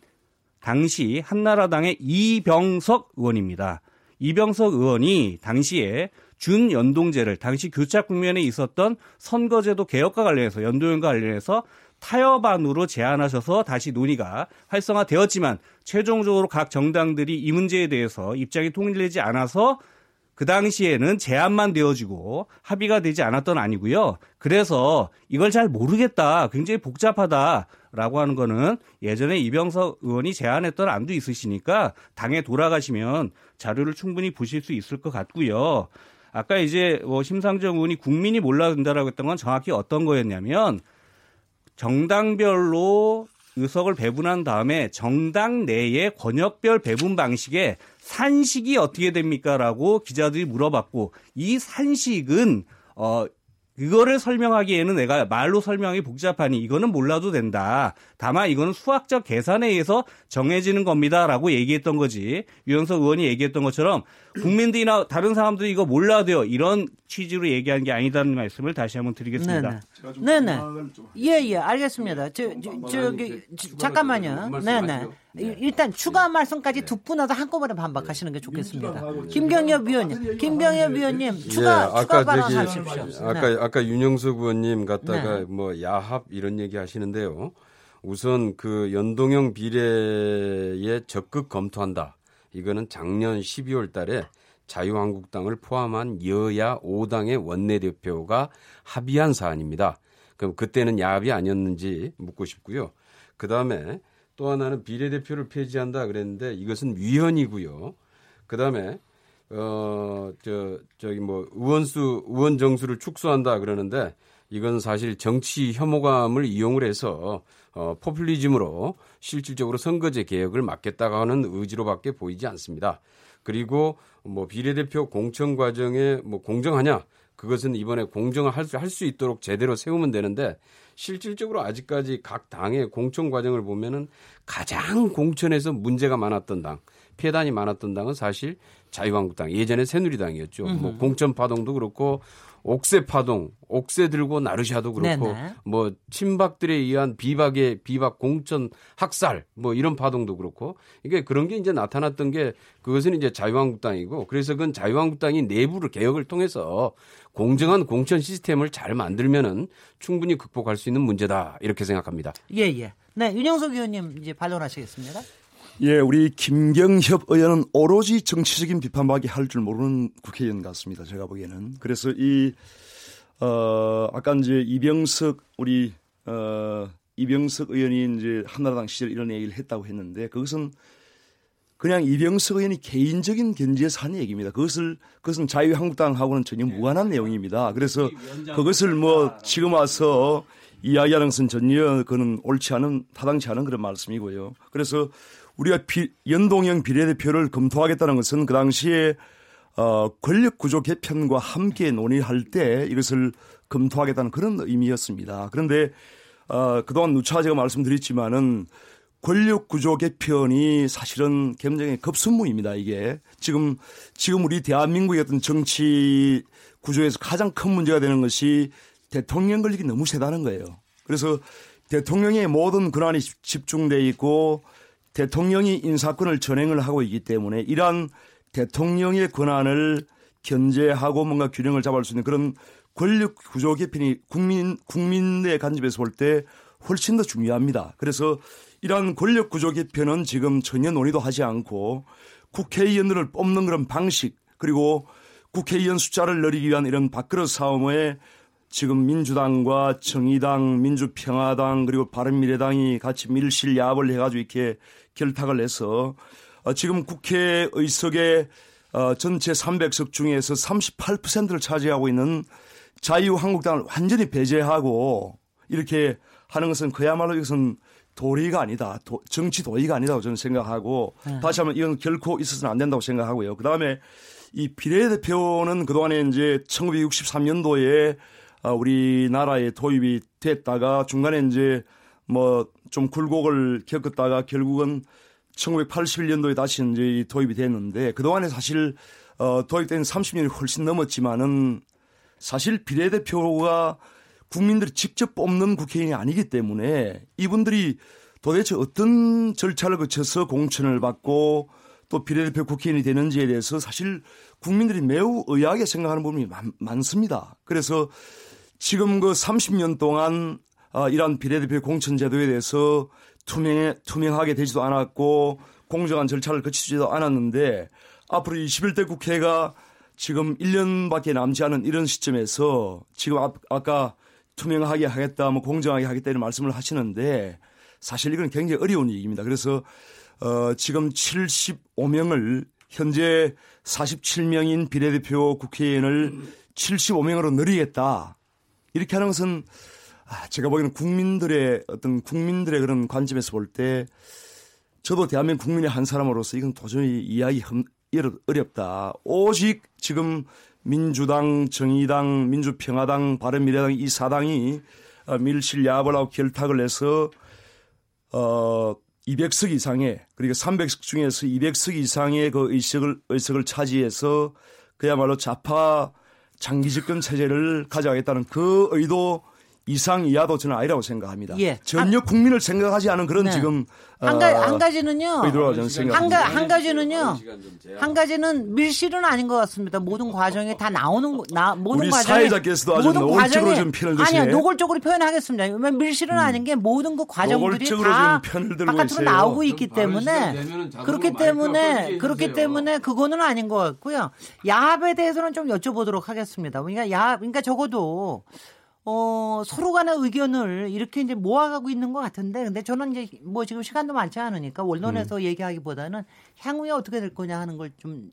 당시 한나라당의 이병석 의원입니다. 이병석 의원이 당시에 준연동제를 당시 교착 국면에 있었던 선거제도 개혁과 관련해서 연동형과 관련해서 타협안으로 제안하셔서 다시 논의가 활성화되었지만 최종적으로 각 정당들이 이 문제에 대해서 입장이 통일되지 않아서 그 당시에는 제안만 되어지고 합의가 되지 않았던 아니고요. 그래서 이걸 잘 모르겠다. 굉장히 복잡하다라고 하는 거는 예전에 이병석 의원이 제안했던 안도 있으시니까 당에 돌아가시면 자료를 충분히 보실 수 있을 것 같고요. 아까 이제 뭐 심상정 의원이 국민이 몰라야 된다라고 했던 건 정확히 어떤 거였냐면 정당별로 의석을 배분한 다음에 정당 내의 권역별 배분 방식에 산식이 어떻게 됩니까라고 기자들이 물어봤고 이 산식은 어 이거를 설명하기에는 내가 말로 설명이 복잡하니 이거는 몰라도 된다. 다만 이거는 수학적 계산에 의해서 정해지는 겁니다라고 얘기했던 거지. 유영석 의원이 얘기했던 것처럼 국민들이나 다른 사람들이 이거 몰라도 돼요. 이런 취지로 얘기한 게 아니다는 말씀을 다시 한번 드리겠습니다. 네네. 네네. 예, 예, 알겠습니다. 저, 저, 저기, 잠깐만요. 네네. 일단 추가 말씀까지 듣고 나서 한꺼번에 반박하시는 게 좋겠습니다. 김경엽 위원님, 김경엽 위원님 추가 예, 추가 발언하십시오. 아까 네. 아까 윤영석 의원님 갖다가 네. 뭐 야합 이런 얘기 하시는데요. 우선 그 연동형 비례에 적극 검토한다. 이거는 작년 12월 달에 자유한국당을 포함한 여야 5당의 원내대표가 합의한 사안입니다. 그럼 그때는 야합이 아니었는지 묻고 싶고요. 그 다음에 또 하나는 비례대표를 폐지한다 그랬는데 이것은 위헌이고요. 그 다음에 어, 저, 저기 뭐 의원수, 의원 정수를 축소한다 그러는데 이건 사실 정치 혐오감을 이용을 해서 어, 포퓰리즘으로 실질적으로 선거제 개혁을 막겠다고 하는 의지로밖에 보이지 않습니다. 그리고 뭐 비례대표 공천 과정에 뭐 공정하냐? 그것은 이번에 공정을 할수 할 수 있도록 제대로 세우면 되는데 실질적으로 아직까지 각 당의 공천 과정을 보면은 가장 공천에서 문제가 많았던 당, 폐단이 많았던 당은 사실 자유한국당, 예전에 새누리당이었죠. 뭐 공천 파동도 그렇고 옥새 파동, 옥새 들고 나르샤도 그렇고 네네. 뭐 친박들에 의한 비박의 비박 공천 학살 뭐 이런 파동도 그렇고 이게 그런 게 이제 나타났던 게 그것은 이제 자유한국당이고 그래서 그건 자유한국당이 내부를 개혁을 통해서 공정한 공천 시스템을 잘 만들면은 충분히 극복할 수 있는 문제다 이렇게 생각합니다. 예 예. 네 윤영석 의원님 이제 반론하시겠습니다. 예, 우리 김경협 의원은 오로지 정치적인 비판밖에 할 줄 모르는 국회의원 같습니다. 제가 보기에는. 그래서 이, 어, 아까 이제 이병석, 우리, 어, 이병석 의원이 이제 한나라당 시절 이런 얘기를 했다고 했는데 그것은 그냥 이병석 의원이 개인적인 견지에서 한 얘기입니다. 그것을, 그것은 자유한국당하고는 전혀 무관한 내용입니다. 그래서 그것을 뭐 지금 와서 이야기하는 것은 전혀 그는 옳지 않은, 타당치 않은 그런 말씀이고요. 그래서 우리가 비, 연동형 비례대표를 검토하겠다는 것은 그 당시에 어, 권력 구조 개편과 함께 논의할 때 이것을 검토하겠다는 그런 의미였습니다. 그런데 어, 그동안 누차 제가 말씀드렸지만은 권력 구조 개편이 사실은 굉장히 급선무입니다. 이게 지금 지금 우리 대한민국의 어떤 정치 구조에서 가장 큰 문제가 되는 것이 대통령 권력이 너무 세다는 거예요. 그래서 대통령의 모든 권한이 집중돼 있고 대통령이 인사권을 전행을 하고 있기 때문에 이러한 대통령의 권한을 견제하고 뭔가 균형을 잡을 수 있는 그런 권력 구조 개편이 국민 국민의 간접에서 볼 때 훨씬 더 중요합니다. 그래서 이러한 권력 구조 개편은 지금 전혀 논의도 하지 않고 국회의원들을 뽑는 그런 방식 그리고 국회의원 숫자를 늘리기 위한 이런 밥그릇 싸움에 지금 민주당과 정의당, 민주평화당 그리고 바른미래당이 같이 밀실 야합을 해가지고 이렇게 결탁을 해서 어, 지금 국회 의석의 어, 전체 300석 중에서 38%를 차지하고 있는 자유한국당을 완전히 배제하고 이렇게 하는 것은 그야말로 이것은 도리가 아니다. 도, 정치 도의가 아니다고 저는 생각하고 네. 다시 한번 이건 결코 있어서는 안 된다고 생각하고요. 그 다음에 이 비례대표는 그동안에 이제 1963년도에 어, 우리나라에 도입이 됐다가 중간에 이제 뭐 좀 굴곡을 겪었다가 결국은 1981년도에 다시 이제 도입이 됐는데 그동안에 사실 어 도입된 30년이 훨씬 넘었지만은 사실 비례대표가 국민들이 직접 뽑는 국회의원이 아니기 때문에 이분들이 도대체 어떤 절차를 거쳐서 공천을 받고 또 비례대표 국회의원이 되는지에 대해서 사실 국민들이 매우 의아하게 생각하는 부분이 많, 많습니다. 그래서 지금 그 30년 동안 어, 이러한 비례대표 공천제도에 대해서 투명해, 투명하게 되지도 않았고 공정한 절차를 거치지도 않았는데 앞으로 21대 국회가 지금 1년밖에 남지 않은 이런 시점에서 지금 아, 아까 투명하게 하겠다, 뭐 공정하게 하겠다 이런 말씀을 하시는데 사실 이건 굉장히 어려운 얘기입니다. 그래서 어, 지금 75명을 현재 47명인 비례대표 국회의원을 75명으로 늘리겠다. 이렇게 하는 것은 아, 제가 보기에는 국민들의 어떤 국민들의 그런 관점에서 볼 때 저도 대한민국 국민의 한 사람으로서 이건 도저히 이해하기 어렵다. 오직 지금 민주당, 정의당, 민주평화당, 바른미래당 이 사당이 어, 밀실 야합을 하고 결탁을 해서 어 200석 이상의 그리고 300석 중에서 200석 이상의 그 의석을 의석을 차지해서 그야말로 좌파 장기 집권 체제를 가져가겠다는 그 의도 이상 이하도 저는 아니라고 생각합니다. 예. 전혀 한, 국민을 생각하지 않은 그런 네. 지금 한, 가, 어, 한 가지는요. 한, 가, 한 가지는요. 한 가지는 밀실은 아닌 것 같습니다. 모든 과정에 다 나오는 나 모든 과정에 사회자께서도 아주 노골적으로 좀 편을 드시네. 아니요, 노골적으로 표현하겠습니다. 왜냐면 밀실은 음. 아닌 게 모든 그 과정들이 다 바깥으로 있어요. 나오고 있기 때문에 그렇기 때문에 그렇기 때문에 그거는 아닌 것 같고요. 야합에 대해서는 좀 여쭤보도록 하겠습니다. 그러니까 야 그러니까 적어도 어, 서로 간의 의견을 이렇게 이제 모아가고 있는 것 같은데, 근데 저는 이제 뭐 지금 시간도 많지 않으니까 원론에서 음. 얘기하기보다는 향후에 어떻게 될 거냐 하는 걸 좀.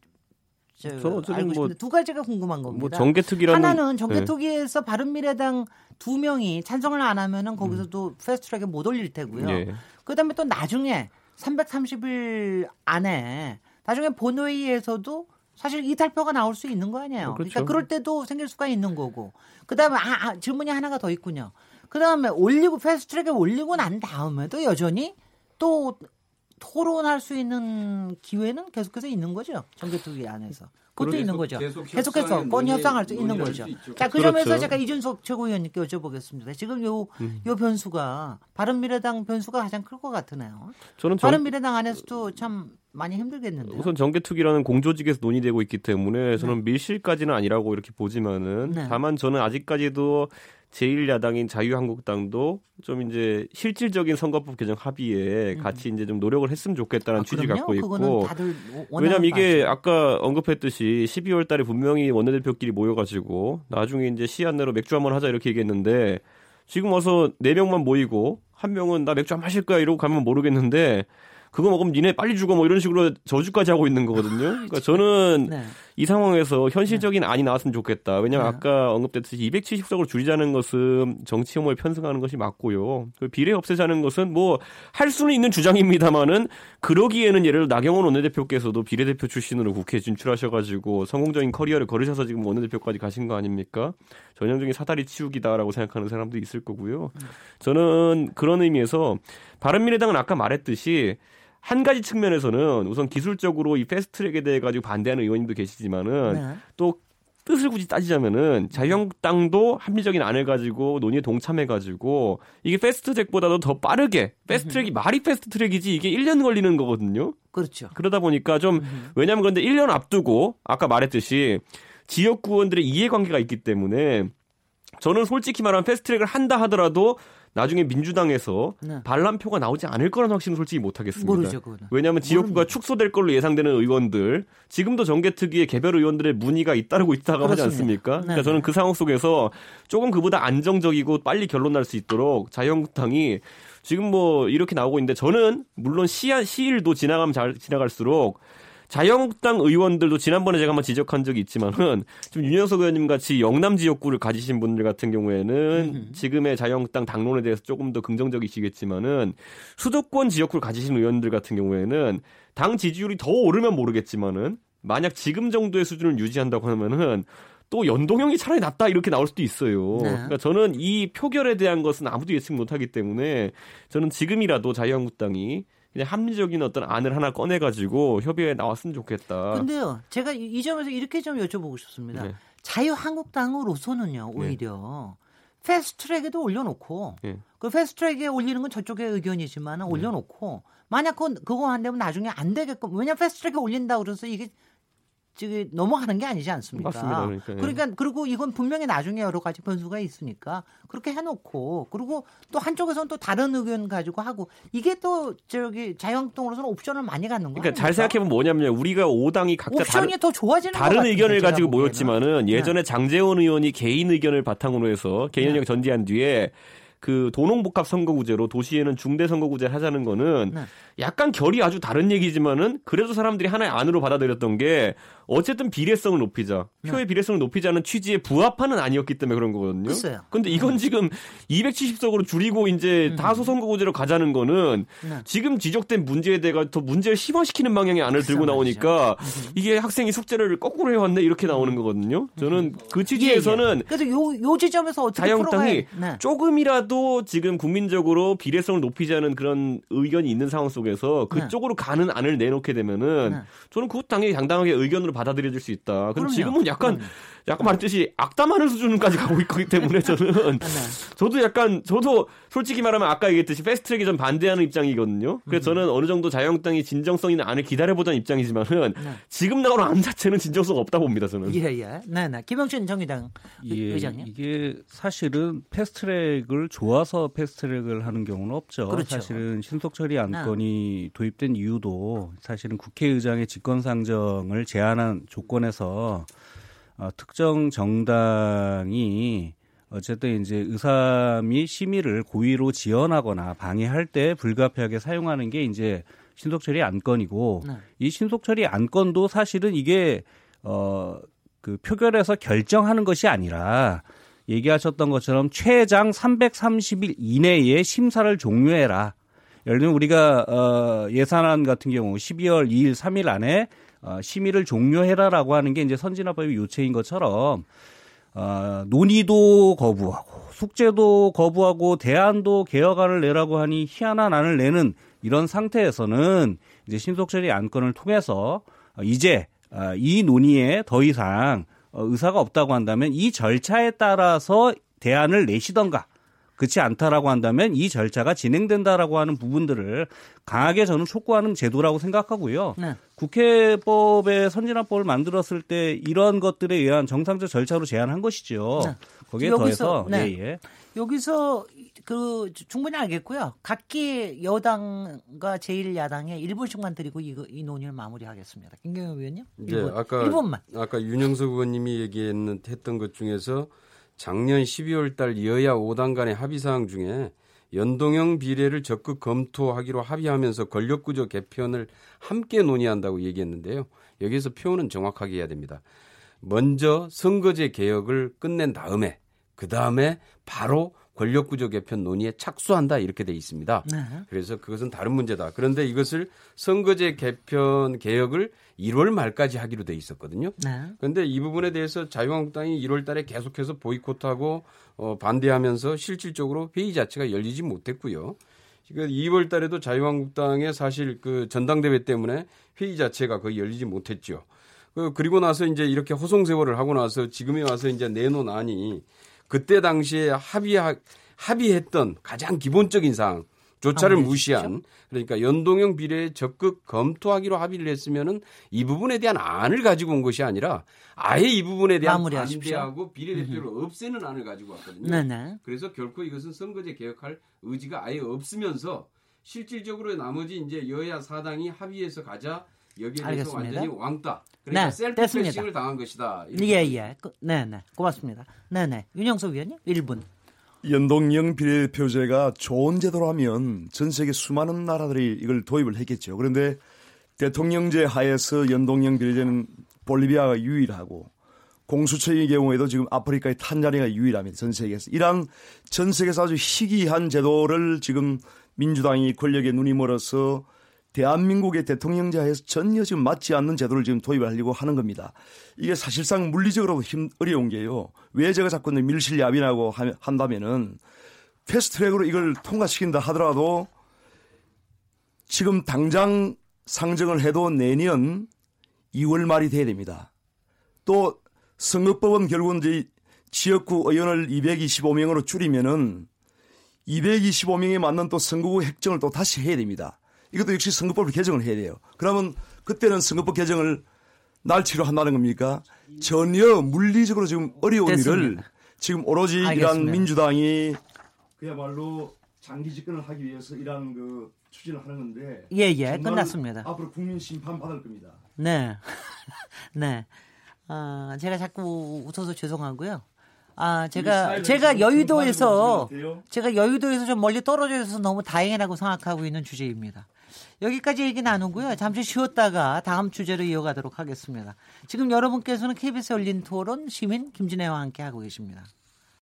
저, 저 알고 뭐, 두 가지가 궁금한 겁니다. 뭐 정개특위라는 하나는 정개특위에서 네. 바른미래당 두 명이 찬성을 안 하면은 거기서도 음. 패스트트랙에 못 올릴 테고요. 네. 그다음에 또 나중에 330일 안에 나중에 본회의에서도 사실 이탈표가 나올 수 있는 거 아니에요. 그러니까 그렇죠. 그러니까 그럴 때도 생길 수가 있는 거고. 그다음에 아, 아, 질문이 하나가 더 있군요. 그다음에 올리고 패스트트랙에 올리고 난 다음에도 여전히 또 토론할 수 있는 기회는 계속해서 있는 거죠. 정개특위 안에서. 그것도 있는 거죠. 계속 해서 뻔히 협상할 수 있는 거죠. 자, 그 그렇죠. 점에서 제가 이준석 최고위원님께 여쭤보겠습니다. 지금 요, 음. 요 변수가 바른미래당 변수가 가장 클 것 같으네요. 저는 정... 바른미래당 안에서도 참 많이 힘들겠는데. 우선 정개특위라는 공조직에서 논의되고 있기 때문에 저는 네. 밀실까지는 아니라고 이렇게 보지만은 네. 다만 저는 아직까지도 제1야당인 자유한국당도 좀 이제 실질적인 선거법 개정 합의에 음. 같이 이제 좀 노력을 했으면 좋겠다는 아, 취지 갖고 있고 왜냐하면 이게 아까 언급했듯이 12월 달에 분명히 원내대표끼리 모여 가지고 나중에 이제 시한 내로 맥주 한번 하자 이렇게 얘기했는데 지금 와서 4명만 모이고 한 명은 나 맥주 한 마실 거야 이러고 가면 모르겠는데 그거 먹으면 니네 빨리 죽어 뭐 이런 식으로 저주까지 하고 있는 거거든요. 그러니까 저는 네. 이 상황에서 현실적인 안이 나왔으면 좋겠다. 왜냐하면 네. 아까 언급됐듯이 270석으로 줄이자는 것은 정치 혐오에 편승하는 것이 맞고요. 그 비례 없애자는 것은 뭐 할 수는 있는 주장입니다만은 그러기에는 예를 들어 나경원 원내대표께서도 비례대표 출신으로 국회에 진출하셔가지고 성공적인 커리어를 걸으셔서 지금 원내대표까지 가신 거 아닙니까? 전형적인 사다리 치우기다라고 생각하는 사람도 있을 거고요. 저는 그런 의미에서 바른미래당은 아까 말했듯이 한 가지 측면에서는 우선 기술적으로 이 패스트트랙에 대해 가지고 반대하는 의원님도 계시지만은 네. 또 뜻을 굳이 따지자면은 자유한국당도 합리적인 안을 가지고 논의에 동참해 가지고 이게 패스트트랙보다도 더 빠르게 패스트트랙이 말이 패스트트랙이지 이게 1년 걸리는 거거든요. 그렇죠. 그러다 보니까 좀 왜냐하면 그런데 1년 앞두고 아까 말했듯이 지역구원들의 이해관계가 있기 때문에 저는 솔직히 말하면 패스트트랙을 한다 하더라도 나중에 민주당에서 네. 반란표가 나오지 않을 거라는 확신은 솔직히 못 하겠습니다. 모르죠, 왜냐하면 지역구가 축소될 걸로 예상되는 의원들 지금도 정계특위에 개별 의원들의 문의가 잇따르고 있다고 하지 않습니까? 네. 그러니까 저는 그 상황 속에서 조금 그보다 안정적이고 빨리 결론 날 수 있도록 자유한국당이 지금 뭐 이렇게 나오고 있는데 저는 물론 시한 시일도 지나가면 잘 지나갈수록 자유한국당 의원들도 지난번에 제가 한번 지적한 적이 있지만은 좀 윤영석 의원님 같이 영남 지역구를 가지신 분들 같은 경우에는 지금의 자유한국당 당론에 대해서 조금 더 긍정적이시겠지만은 수도권 지역구를 가지신 의원들 같은 경우에는 당 지지율이 더 오르면 모르겠지만은 만약 지금 정도의 수준을 유지한다고 하면은 또 연동형이 차라리 낫다 이렇게 나올 수도 있어요. 네. 그러니까 저는 이 표결에 대한 것은 아무도 예측 못하기 때문에 저는 지금이라도 자유한국당이 그냥 합리적인 어떤 안을 하나 꺼내가지고 협의회에 나왔으면 좋겠다. 근데요, 제가 이 점에서 이렇게 좀 여쭤보고 싶습니다. 네. 자유한국당으로서는요, 네. 오히려 네. 패스트트랙에도 올려놓고 네. 그 패스트트랙에 올리는 건 저쪽의 의견이지만 은 네. 올려놓고 만약 그 그거 안 되면 나중에 안 되게끔 왜냐 패스트트랙에 올린다 그래서 이게 지금 넘어가는 게 아니지 않습니까? 맞습니다. 그러니까, 예. 그러니까 그리고 이건 분명히 나중에 여러 가지 변수가 있으니까 그렇게 해놓고 그리고 또 한쪽에서는 또 다른 의견 가지고 하고 이게 또 저기 자유한국당으로서는 옵션을 많이 갖는 거예요. 그러니까 잘 생각해보면 뭐냐면 우리가 5당이 각자 옵션이 다른, 더 좋아지는 다른 의견을 가지고 모였지만은 네. 예전에 네. 장재원 의원이 개인 의견을 바탕으로 해서 개인 의견 네. 전제한 뒤에 그 도농복합 선거구제로 도시에는 중대 선거구제를 하자는 거는 네. 약간 결이 아주 다른 얘기지만은 그래도 사람들이 하나의 안으로 받아들였던 게 어쨌든 비례성을 높이자. 네. 표의 비례성을 높이자는 취지에 부합하는 아니었기 때문에 그런 거거든요. 글쎄요. 근데 이건 네. 지금 270석으로 줄이고 이제 음. 다소 선거구제로 가자는 거는 네. 지금 지적된 문제에 대해 더 문제를 심화시키는 방향의 안을 들고 나오니까 음. 이게 학생이 숙제를 거꾸로 해왔네 이렇게 나오는 거거든요. 저는 음. 그 취지에서는 예, 예. 그래서 요, 요 지점에서 어떻게 자유한국당이 네. 조금이라도 지금 국민적으로 비례성을 높이자는 그런 의견이 있는 상황 속에서 그쪽으로 가는 안을 내놓게 되면은 저는 그것 당연히 당당하게 의견으로 받 아들여질 수 있다. 근데 지금은 약간 그럼요. 약간 말했듯이 악담하는 수준까지 가고 있기 때문에 저는 <laughs> 네. 저도 약간 저도 솔직히 말하면 아까 얘기했듯이 패스트트랙에 좀 반대하는 입장이거든요. 그래서 음. 저는 어느 정도 자유한국당이 진정성 있는 안을 기다려보자는 입장이지만은 네. 지금 나오는 안 자체는 진정성 없다 봅니다. 저는. 예, 예. 네, 네. 김영춘 정의당 예, 의장님. 이게 사실은 패스트트랙을 좋아서 패스트트랙을 하는 경우는 없죠. 그렇죠. 사실은 신속 처리 안건이 네. 도입된 이유도 사실은 국회의장의 직권 상정을 제한한 조건에서 어, 특정 정당이 어쨌든 이제 의사 및 심의를 고의로 지연하거나 방해할 때 불가피하게 사용하는 게 이제 신속처리 안건이고 네. 이 신속처리 안건도 사실은 이게 어 그 표결에서 결정하는 것이 아니라 얘기하셨던 것처럼 최장 330일 이내에 심사를 종료해라. 예를 들면 우리가 어 예산안 같은 경우 12월 2일, 3일 안에 어, 심의를 종료해라라고 하는 게 이제 선진화법의 요체인 것처럼 어, 논의도 거부하고 숙제도 거부하고 대안도 개혁안을 내라고 하니 희한한 안을 내는 이런 상태에서는 이제 신속처리 안건을 통해서 이제 어, 이 논의에 더 이상 어, 의사가 없다고 한다면 이 절차에 따라서 대안을 내시던가 그렇지 않다라고 한다면 이 절차가 진행된다라고 하는 부분들을 강하게 저는 촉구하는 제도라고 생각하고요. 네. 국회법의 선진화법을 만들었을 때 이런 것들에 의한 정상적 절차로 제안한 것이죠. 네. 거기에 여기서, 더해서 네. 예, 예. 여기서 그 충분히 알겠고요. 각기 여당과 제1야당에 1분씩만 드리고 이, 이 논의를 마무리하겠습니다. 김경영 의원님. 네, 아까 1분만. 아까 윤영석 의원님이 얘기했던 것 중에서 작년 12월 달 여야 5당 간의 합의 사항 중에 연동형 비례를 적극 검토하기로 합의하면서 권력구조 개편을 함께 논의한다고 얘기했는데요. 여기서 표현은 정확하게 해야 됩니다. 먼저 선거제 개혁을 끝낸 다음에 그 다음에 바로 권력구조 개편 논의에 착수한다 이렇게 돼 있습니다. 네. 그래서 그것은 다른 문제다. 그런데 이것을 선거제 개편 개혁을 1월 말까지 하기로 돼 있었거든요. 네. 그런데 이 부분에 대해서 자유한국당이 1월 달에 계속해서 보이콧하고 어, 반대하면서 실질적으로 회의 자체가 열리지 못했고요. 2월 달에도 자유한국당의 사실 그 전당대회 때문에 회의 자체가 거의 열리지 못했죠. 그 그리고 나서 이제 이렇게 호송세월을 하고 나서 지금에 와서 이제 내놓은 안이 그때 당시에 합의 합의했던 가장 기본적인 사항 조차를 무시한 그러니까 연동형 비례에 적극 검토하기로 합의를 했으면은 이 부분에 대한 안을 가지고 온 것이 아니라 아예 이 부분에 대한 반대하고 비례대표를 없애는 안을 가지고 왔거든요. 네네. 그래서 결코 이것은 선거제 개혁할 의지가 아예 없으면서 실질적으로 나머지 이제 여야 사당이 합의해서 가자 여기에 대해서 완전히 왕따. 그러니까 네, 셀프 패싱을 당한 것이다. 예, 예. 그, 네, 네. 고맙습니다. 네, 네. 윤영석 위원님 1분. 연동형 비례표제가 좋은 제도라면 전 세계 수많은 나라들이 이걸 도입을 했겠죠. 그런데 대통령제 하에서 연동형 비례제는 볼리비아가 유일하고 공수처의 경우에도 지금 아프리카의 탄자니아가 유일합니다. 전 세계에서. 이러한 전 세계에서 아주 희귀한 제도를 지금 민주당이 권력에 눈이 멀어서 대한민국의 대통령제하에서 전혀 지금 맞지 않는 제도를 지금 도입하려고 하는 겁니다. 이게 사실상 물리적으로도 힘 어려운 게요. 왜 제가 자꾸 밀실 야비라고 한다면은 패스트트랙으로 이걸 통과시킨다 하더라도 지금 당장 상정을 해도 내년 2월 말이 돼야 됩니다. 또 선거법은 결국은 이제 지역구 의원을 225명으로 줄이면은 225명에 맞는 또 선거구 획정을 또 다시 해야 됩니다. 이것도 역시 선거법을 개정을 해야 돼요. 그러면 그때는 선거법 개정을 날치로 한다는 겁니까? 전혀 물리적으로 지금 어려운 됐습니다. 일을 지금 오로지 이란 민주당이 그야말로 장기 집권을 하기 위해서 이런 그 추진을 하는 건데 예예 예, 끝났습니다. 앞으로 국민 심판 받을 겁니다. 네, <laughs> 네. 어, 제가 자꾸 웃어서 죄송하고요. 아, 제가, 제가 여의도에서, 제가 여의도에서 좀 멀리 떨어져 있어서 너무 다행이라고 생각하고 있는 주제입니다. 여기까지 얘기 나누고요. 잠시 쉬었다가 다음 주제로 이어가도록 하겠습니다. 지금 여러분께서는 KBS 열린 토론 시민 김진애와 함께 하고 계십니다.